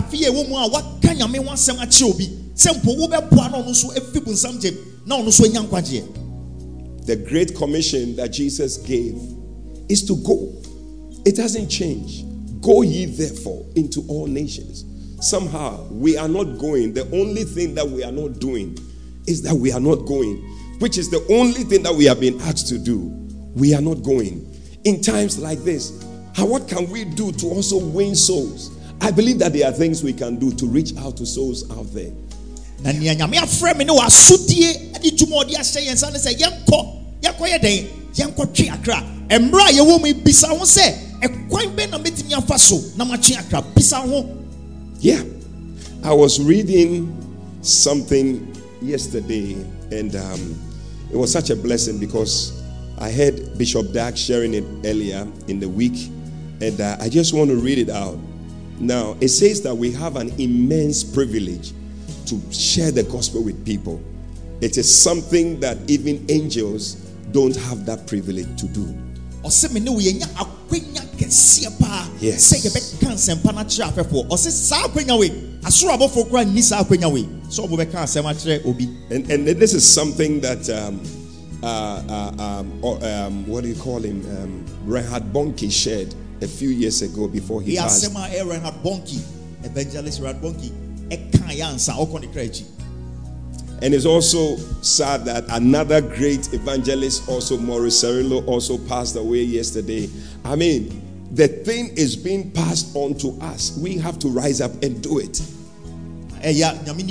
ɛwɔ mu a nyame obi mpo wobɛboa na afi nkwagyeɛ The great commission that Jesus gave is to go. It hasn't changed. Go ye therefore into all nations. Somehow we are not going. The only thing that we are not doing is that we are not going, which is the only thing that we have been asked to do. We are not going. In times like this, how, what can we do to also win souls? I believe that there are things we can do to reach out to souls out there. na nea nyame afrɛ me ne w'asodie de dwuma a ɔde ahyɛ yɛn nsa ne sɛ yɛnkɔ yɛnkɔ yɛ dɛn yɛnkɔtwe akra mmerɛ a yɛwɔ bisa ho sɛ ɛkwan bɛ na mɛtumi afa so akra bisa ho Yeah. I was reading something yesterday, and um, it was such a blessing because I heard Bishop Dag sharing it earlier in the week, and uh, I just want to read it out. Now, it says that we have an immense privilege to share the gospel with people. It is something that even angels don't have that privilege to do. ɔsɛ me ne wo yɛnya akwanya kɛseɛ paa Yes. sɛ yɛbɛka nsɛmpa no akyerɛ afɛfoɔ ɔsɛ saa akwanya wei asoro abɔfoɔ koraa nni saa akwanya wei sɛ ɔmo bɛka asɛm akyerɛ obi And, and this is something that, um, uh, uh, um, um, what do you call him? Um, Reinhard Bonnke shared a few years ago before he passed. asɛm a ɛyɛ Reinhard Bonnke evangelist Reinhard Bonnke ɛka yɛ ansa ɔkɔ ne kra akyi And it's also sad that another great evangelist, also Morris Cerullo, also passed away yesterday. I mean, the thing is being passed on to us. We have to rise up and do it. ɛyɛ nyame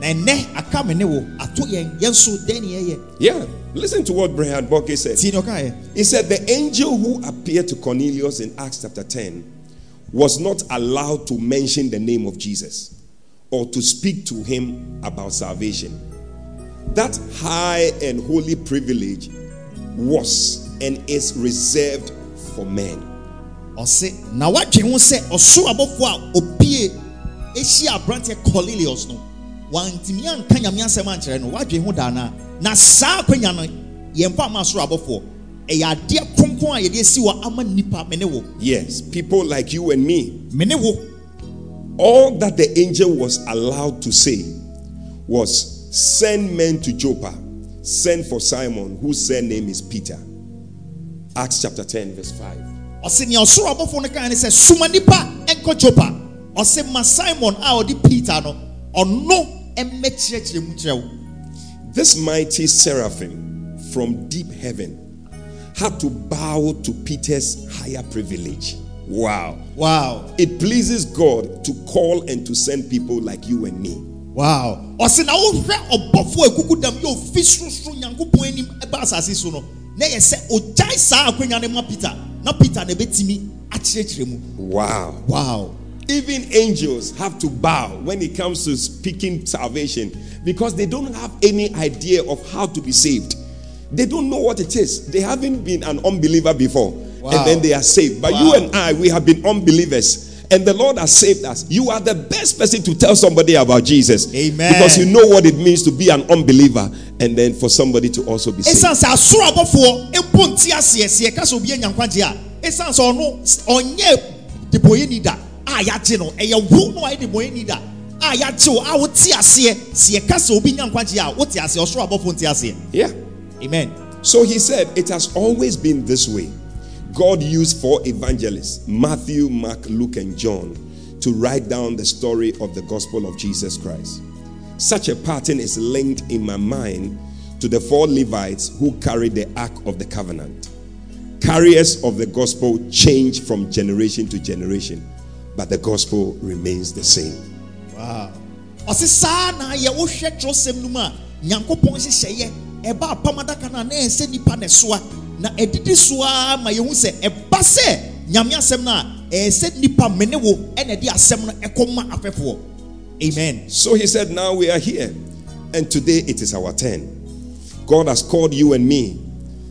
nipa ekuku dampa bɔre sɛlo ɔno nso ɛnura a ɔkɔ ne kra akyi na ɛnɛ aka me ne wo ato yɛn yɛn so dɛn ne Yeah. Listen to what Reinhard Bonnke said. He said the angel who appeared to Cornelius in Acts chapter 10 was not allowed to mention the name of Jesus or to speak to him about salvation. That high and holy privilege was and is reserved for men. ɔse na wadwe ho sɛ ɔsoro abɔfoɔ a opie ehyia aberanteɛ cornelius no wantumi anka nyame asɛm ankyerɛ no wadwe ho daa na na saa akwanya no yɛmfa ama soro abɔfoɔ ɛyɛ adeɛ kronkron a yɛde asi wɔ ama nnipa me ne wo Yes, people like you and me. me ne wo All that the angel was allowed to say was send men to Joppa, send for Simon, whose surname is Peter. Acts chapter 10, verse 5. ɔse nea ɔsoro abɔfoɔ no kae ne sɛ soma ɛnkɔ jopa ɔse ma simon a ɔde peter no ɔno mmɛkyerɛkyerɛ mu kyerɛ wo This mighty seraphim from deep heaven had to bow to Peter's higher privilege. Wow. wow It pleases God to call and to send people like you and me. wow ɔse na wohwɛ ɔbɔfoɔ a ɛkuku dam yɛ ofi sorosoro nyankopɔn anim ɛba asase so no na yɛ sɛ ogyae saa akwanya no ma peter na peter na ɛbɛtumi akyerɛkyerɛ mu Wow. wow Even angels have to bow when it comes to speaking salvation because they don't have any idea of how to be saved. They don't know what it is. They haven't been an unbeliever before Wow. and then they are saved. But you and I, we have been unbelievers and the Lord has saved us. You are the best person to tell somebody about Jesus. Amen. Because you know what it means to be an unbeliever and then for somebody to also be saved. Ɛsiane sɛ asoro abɔfoɔ mpo nte aseɛ sɛ yɛka sɛ obi anya nkwagye a ɛsiane sɛ ɔno ɔnyɛ debɔyɛni da a yɛagye no ɛyɛ wo na wayɛ debɔyɛni da a yɛagye wo a wote aseɛ sɛ yɛka sɛ obi nya nkwagye a wote aseɛ ɔsoro abɔfoɔ nte aseɛ Yeah. amen So he said, It has always been this way. God used four evangelists Matthew, Mark, Luke, and John to write down the story of the gospel of Jesus Christ. Such a pattern is linked in my mind to the four Levites who carried the ark of the covenant. Carriers of the gospel change from generation to generation, but the gospel remains the same. ɔse saa na yɛ wohwɛ twerɛsɛm no mu a nyankopɔn hyehyɛeɛ ɛba apam adaka no a na ɛsɛ nnipa ne soa na ɛdidi soa ma yɛhu sɛ ɛba sɛ nyame asɛm no a ɛsɛ nnipa me ne wo ɛna ɛde asɛm no ɛkɔma afɛfoɔ amen So he said, Now we are here, and today it is our turn. God has called you and me.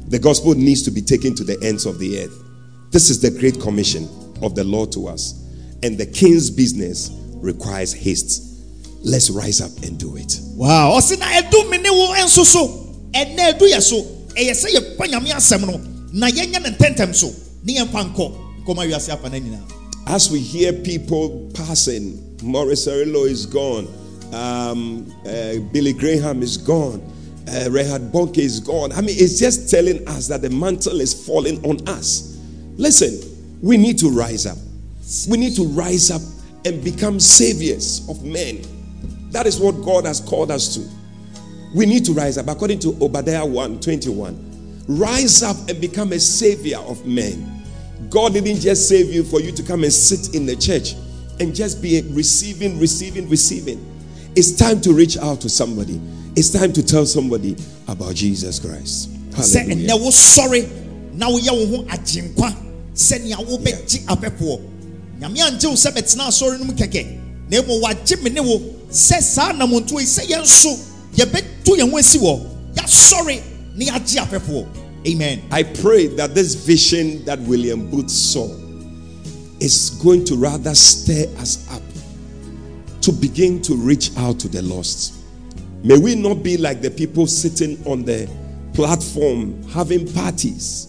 The gospel needs to be taken to the ends of the earth. This is the great commission of the Lord to us, and the king's business requires haste. Let's rise up and do it. wow ɔse na ɛdu me ne wo nso so ɛnɛ ɛdu yɛ so ɛyɛ sɛ yɛpa nyame asɛm no na yɛnyɛ ne ntɛntɛm so ne yɛmfa nkɔ nkɔma wiase afa no nyinaa As we hear people passing, Morris Cerullo is gone, um, uh, Billy Graham is gone, uh, Reinhard Bonnke is gone. I mean, it's just telling us that the mantle is falling on us. Listen, we need to rise up. We need to rise up and become saviors of men. That is what God has called us to. We need to rise up according to Obadiah 1 21. Rise up and become a savior of men. God didn't just save you for you to come and sit in the church and just be receiving, receiving, receiving. It's time to reach out to somebody. It's time to tell somebody about Jesus Christ. Hallelujah. Nyame angye wo sɛ bɛtena asɔre no mu kɛkɛ. Na mmom wagye me ne wo sɛ saa namontoɔ yi sɛ yɛn nso yɛbɛto yɛn ho asi wɔ yɛasɔre na yɛagye abɛfoɔ amen. I pray that this vision that William Booth saw is going to rather stir us up to begin to reach out to the lost. May we not be like the people sitting on the platform having parties,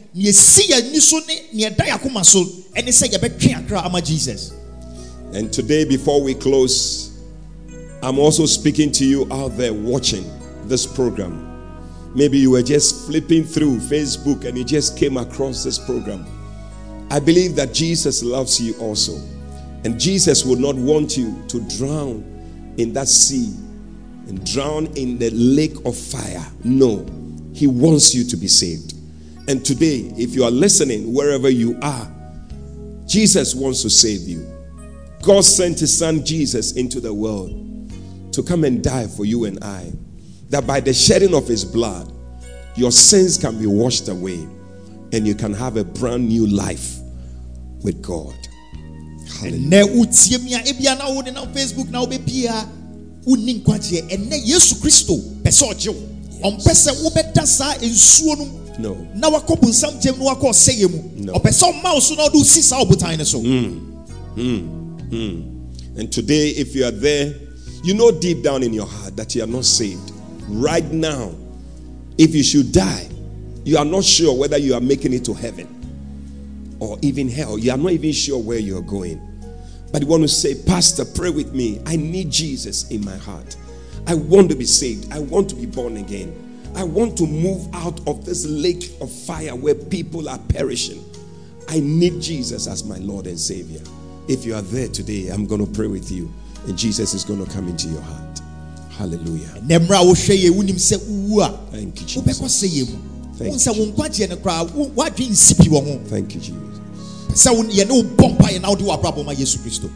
And today, before we close, I'm also speaking to you out there watching this program. Maybe you were just flipping through Facebook and you just came across this program. I believe that Jesus loves you also. And Jesus would not want you to drown in that sea and drown in the lake of fire. No, He wants you to be saved. And today, if you are listening wherever you are, Jesus wants to save you. God sent His Son Jesus into the world to come and die for you and I, that by the shedding of His blood, your sins can be washed away and you can have a brand new life with God. Hallelujah. Ɛnɛ wotie mi a ebia na wo ne na facebook na wobɛpia wonni nkwagyeɛ ɛnɛ yesu kristo pɛ sɛ ɔgye wo ɔmpɛ sɛ wobɛda saa nsuo no No. na wakɔ bonsam gyam no wakɔ ɔsɛyɛ mu ɔpɛ sɛ ɔma wo so na ɔde wo si saa ɔbotan no so hmm. Hmm. Hmm. And today, if you are there, you know deep down in your heart that you are not saved. Right now, if you should die, you are not sure whether you are making it to heaven or even hell. You are not even sure where you are going. But you want to say, Pastor, pray with me. I need Jesus in my heart. I want to be saved. I want to be born again. I want to move out of this lake of fire where people are perishing. I need Jesus as my Lord and Savior. If you are there today, I'm going to pray with you, and Jesus is going to come into your heart. Hallelujah. ɛnɛ mmerɛ a wohwɛ yɛ wonim sɛ wowu a Thank you, Jesus. Thank wohu sɛ wo nkwagyeɛ no koraa wo- woadwe nsi pi wɔ ho Thank you, Jesus. pɛ sɛ wo- yɛne wo bɔ mpayɛ na wode w'abrabɔ ma yesu kristo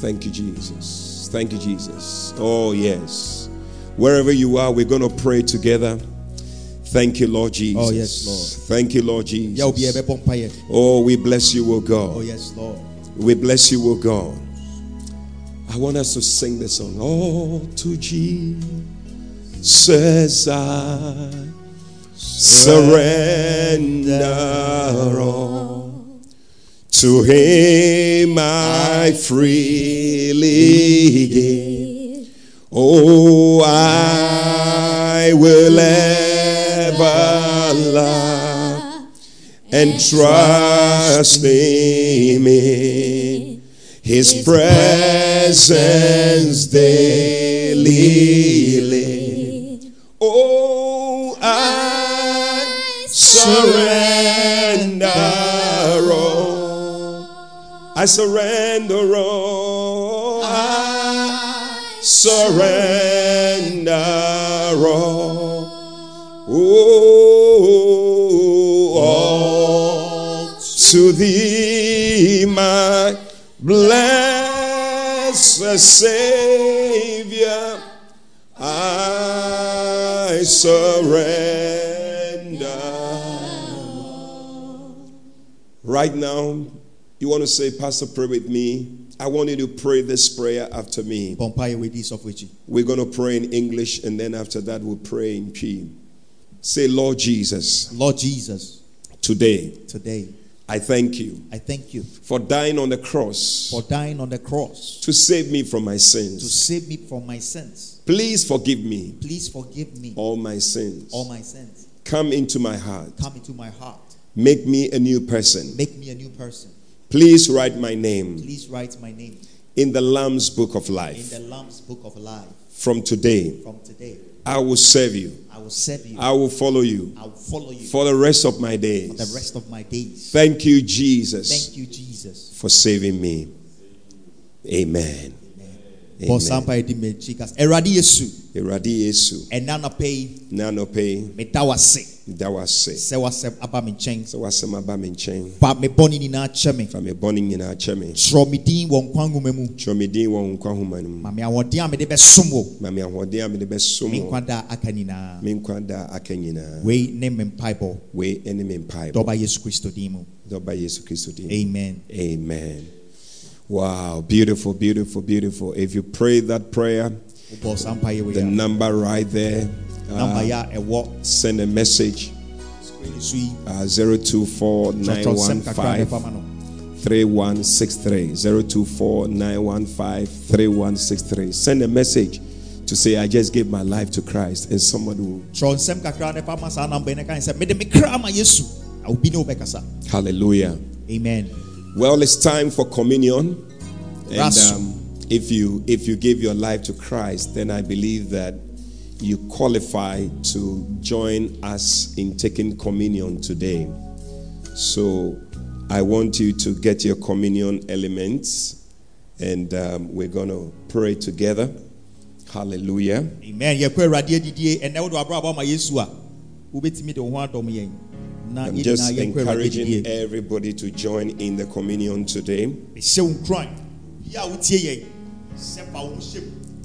Thank you, Jesus. Thank you, Jesus. Oh, yes. Wherever you are, we're going to pray together. Thank you, Lord Jesus. Oh, yes, Lord. Thank you, Lord yɛ wo biaa Jesus. Oh, we bless you, O God. oh yes lord We bless you, O God. I want us to sing the song. Oh, to Jesus I surrender all. To Him I freely give. Oh, I will love and trust in His presence daily. Oh, I surrender all. I surrender all. I surrender all. To thee, my blessed Savior. I surrender. Right now, you want to say, Pastor, pray with me. I want you to pray this prayer after me. bɔ mpayɛ wɔdi sɔfo akyi We're going to pray in English, and then after that, we'll pray in P. Say, Lord Jesus, lord jesus today today I thank you i thank you for dying on the cross for dying on the cross to save me from my sins. to save me from my sins Please forgive me please forgive me all my sins. all my sins Come into my heart. come into my heart Make me a new person. make me a new person Please write my name please write my name in the Lamb's book of life. in the lamb's book of life From today, from today I will serve you. I will serve you. I will follow you i will follow you for the rest of my for days. the rest of my days. Thank you, Jesus, thank you jesus for saving me. Amen. bɔ saa Amen. mpayɛ di m'akyi kas awurade yesu. Awurade Yesu, ɛna anɔpɛ yi na anɔpɛ meda wase yi, da wase. sɛ wasɛm aba me nkyɛn Sɛ wasɛm aba me nkyɛn, fa me bɔne nyinaa kyɛ me fa me bɔne nyinaa kyɛ me. twerɛ me din wɔ nkwa nwoma mu Twerɛ me din wɔ nkwa nhoma no mu. ma me ahoɔden a mede bɛsom wo Ma me ahoɔden a mede bɛsom me wo. nkwa da aka nyinaa Me nkwa da aka nyinaa. wei ne me mpaebɔ Wei ne me mpaebɔ. dɔba yesu kristo din mu Dɔba Yesu Kristo din. amen Amen. Wow, beautiful, beautiful, beautiful. If you pray that prayer, wobɔ saa mpayɛ wei the number right there, namba uh, yɛ a ɛwɔ send a message screen so yi uh, 024 kyerɛkyerɛ nsɛm kakra ne 915 fama no 3163 024 915 3163 send a message to say i just gave my life to christ and somebody will kyerɛ nsɛm kakra ne fama saa namba yi ne kan sɛ mede me kra ama yesu. Na obi ne wobɛkasa hallelujah. Amen. Well it's time for communion. And um, if you if you give your life to Christ, then I believe that you qualify to join us in taking communion today. So I want you to get your communion elements and um, we're going to pray together. Hallelujah. amen yɛkɔ awurade adidie ɛnɛ wode wabrabɔ ma yesu a wobɛtumi de wo ho adɔm yɛn na I'm just nyinaa yɛnkɔ awurade encouraging everybody to join in the communion today.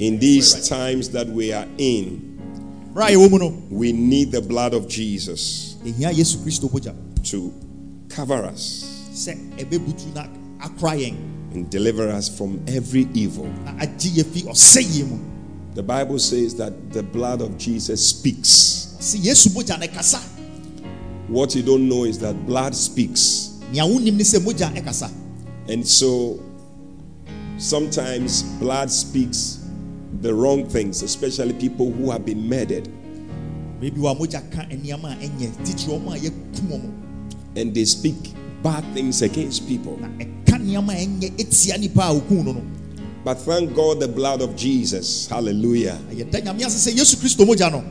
Mehyɛ wo nkuran yi a wotie yɛn sɛ fa wo ho hyɛ mu In these times that we are in, mmerɛ a yɛwɔ mu no we need the blood of Jesus yɛhia yesu kristo mogya to cover us sɛ ɛbɛbutu na akora yɛn and deliver us from every evil. na agye yɛ fi ɔsɛyie mu The Bible says that the blood of Jesus speaks. sɛ yesu mogya no ɛkasa What you don't know is that blood speaks. nea wonim ne sɛ mogya ɛkasa And so sometimes blood speaks the wrong things, especially people who have been murdered baabi wɔ a mogya ka nneɛma a ɛnyɛ titiri ɔmo a yɛkum ɔmo and they speak bad things against people. na ɛka nneɛma a ɛnyɛ etia nipa a okun no no But thank God the blood of Jesus. Hallelujah. na yɛda nyame ase sɛ yesu kristo mogya no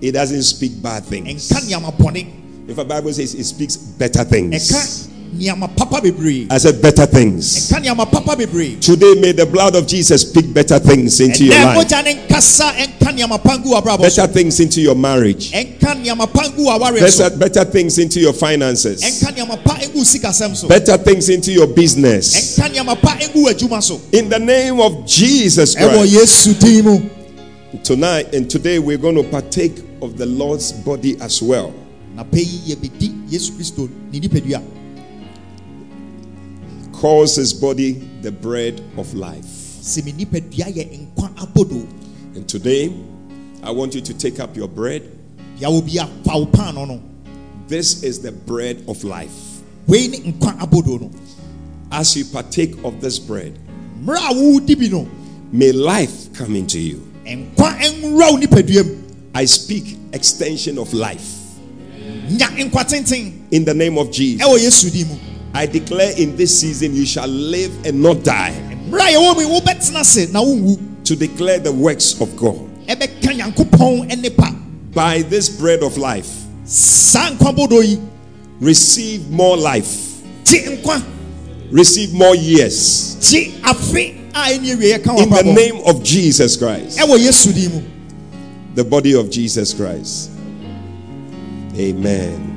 It doesn't speak bad things. ɛnka nneɛma bɔne If the Bible says it speaks better things. Ɛka nneɛma papa bebree I said better things. Today may the blood of Jesus speak better things into your life. mogya ne nkasa ɛnka nneɛma pa ngu w'abrabɔ so Better things into your marriage. ɛnka nneɛma pa ngu w'awareɛ so Better, better things into your finances. ɛnka nneɛma pa ngu sikasɛm so Better things into your business. ɛnka nneɛma pa ngu w'adwuma so In the name of Jesus Christ. yesu din mu Tonight and today we're going to partake of the Lord's body as well. Calls his body the bread of life. sɛ me nipadua yɛ nkwa abodo And today I want you to take up your bread. yàwó bi afa wo paano no This is the bread of life. wei ne nkwa abodo no As you partake of this bread, mmerɛ a wodi bi no may life come into you. nkwa nwura wo nipadua mu I speak extension of life nya nkwa tenten in the name of Jesus. Ɛwɔ yesu din mu I declare in this season you shall live and not die. Mmerɛ a yɛwɔ mu yi wobɛtena ase na wonwu to declare the works of God. ɛbɛka nyankopɔn nipa By this bread of life, saa nkwa abodo yi receive more life, receive more years. Gye afe a ɛne awieɛ ka in the name of Jesus Christ, ɛwɔ yesu din mu. The body of Jesus Christ. Amen.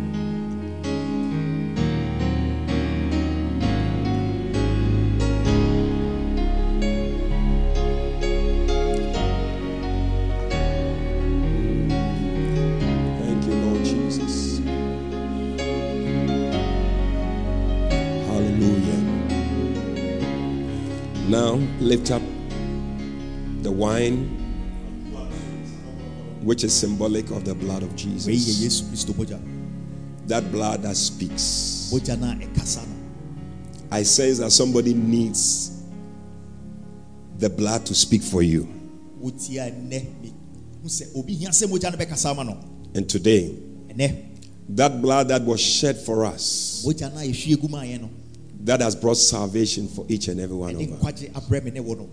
Lift up the wine, which is symbolic of the blood of Jesus. yesu kristo mogya That blood that speaks. mogya no a ɛkasa no I sense that somebody needs the blood to speak for you. wotia nnɛ hu sɛ obi hia sɛ mogya no bɛkasa ama no And today, that blood that was shed for us, mogya no a yɛhwie gu ma yɛn no that has brought salvation for each and every one of us. nkwagye abrɛ me ne wo no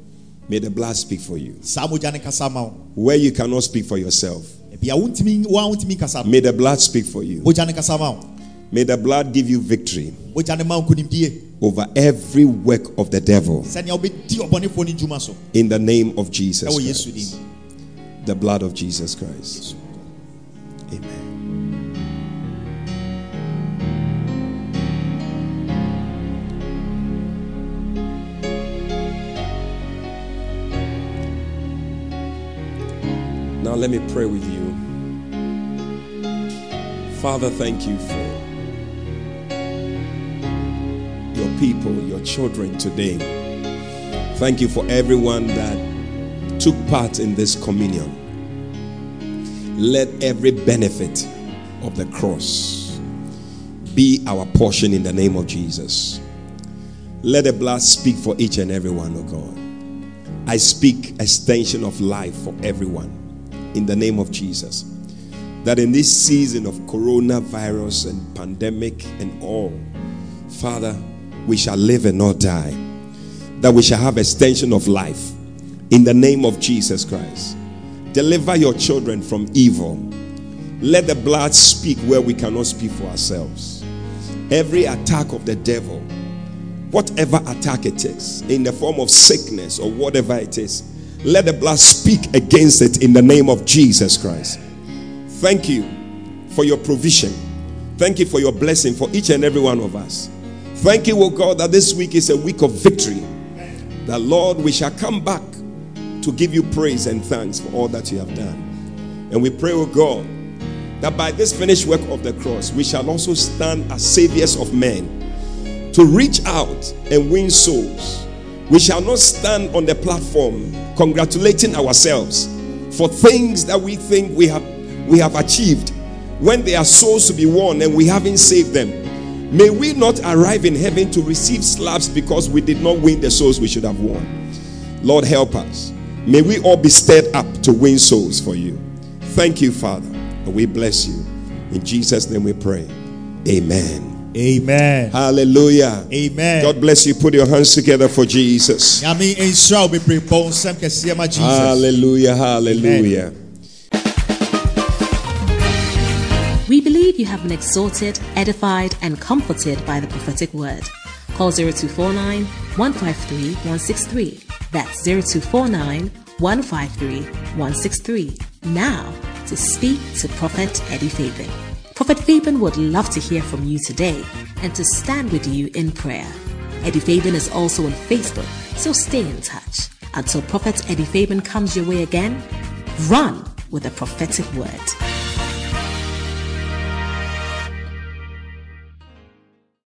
May the blood speak for you. saa mogya no kasa ma wo Where you cannot speak for yourself, ebia wontumi woa wontumi kasa no may the blood speak for you. mogya no kasa ma wo May the blood give you victory mogya no ma wo nkonimdie over every work of the devil sɛnea wobɛdi ɔbɔnefoɔ no ndwuma so in the name of Jesus Christ. The blood of Jesus Christ. Let me pray with you. Father, thank you for your people, your children today. Thank you for everyone that took part in this communion. Let every benefit of the cross be our portion in the name of Jesus. Let the blood speak for each and every one, oh God. I speak extension of life for everyone in the name of Jesus. That in this season of coronavirus and pandemic and all, Father, we shall live and not die. that we shall have extension of life. In the name of Jesus Christ. Deliver your children from evil. Let the blood speak where we cannot speak for ourselves. Every attack of the devil, whatever attack it is, in the form of sickness or whatever it is, let the blood speak against it in the name of Jesus Christ. Thank you for your provision. Thank you for your blessing for each and every one of us. Thank you, O God, that this week is a week of victory. That, Lord, we shall come back to give you praise and thanks for all that you have done. And we pray, O God, that by this finished work of the cross, we shall also stand as saviors of men to reach out and win souls. We shall not stand on the platform congratulating ourselves for things that we think we have we have achieved when there are souls to be won and we haven't saved them. May we not arrive in heaven to receive slaps because we did not win the souls we should have won. Lord, help us. May we all be stirred up to win souls for you. Thank you, Father. And we bless you. In Jesus' name we pray. Amen. Amen. Hallelujah. Amen. God bless you. Put your hands together for Jesus. Hallelujah. Hallelujah. Amen. We believe you have been exhorted, edified, and comforted by the prophetic word. Call 0249 153 163. That's 0249 153 163. Now to speak to Prophet Eddie Fabian. Prophet Fabian would love to hear from you today and to stand with you in prayer. Eddie Fabian is also on Facebook, so stay in touch. Until Prophet Eddie Fabian comes your way again, run with a prophetic word.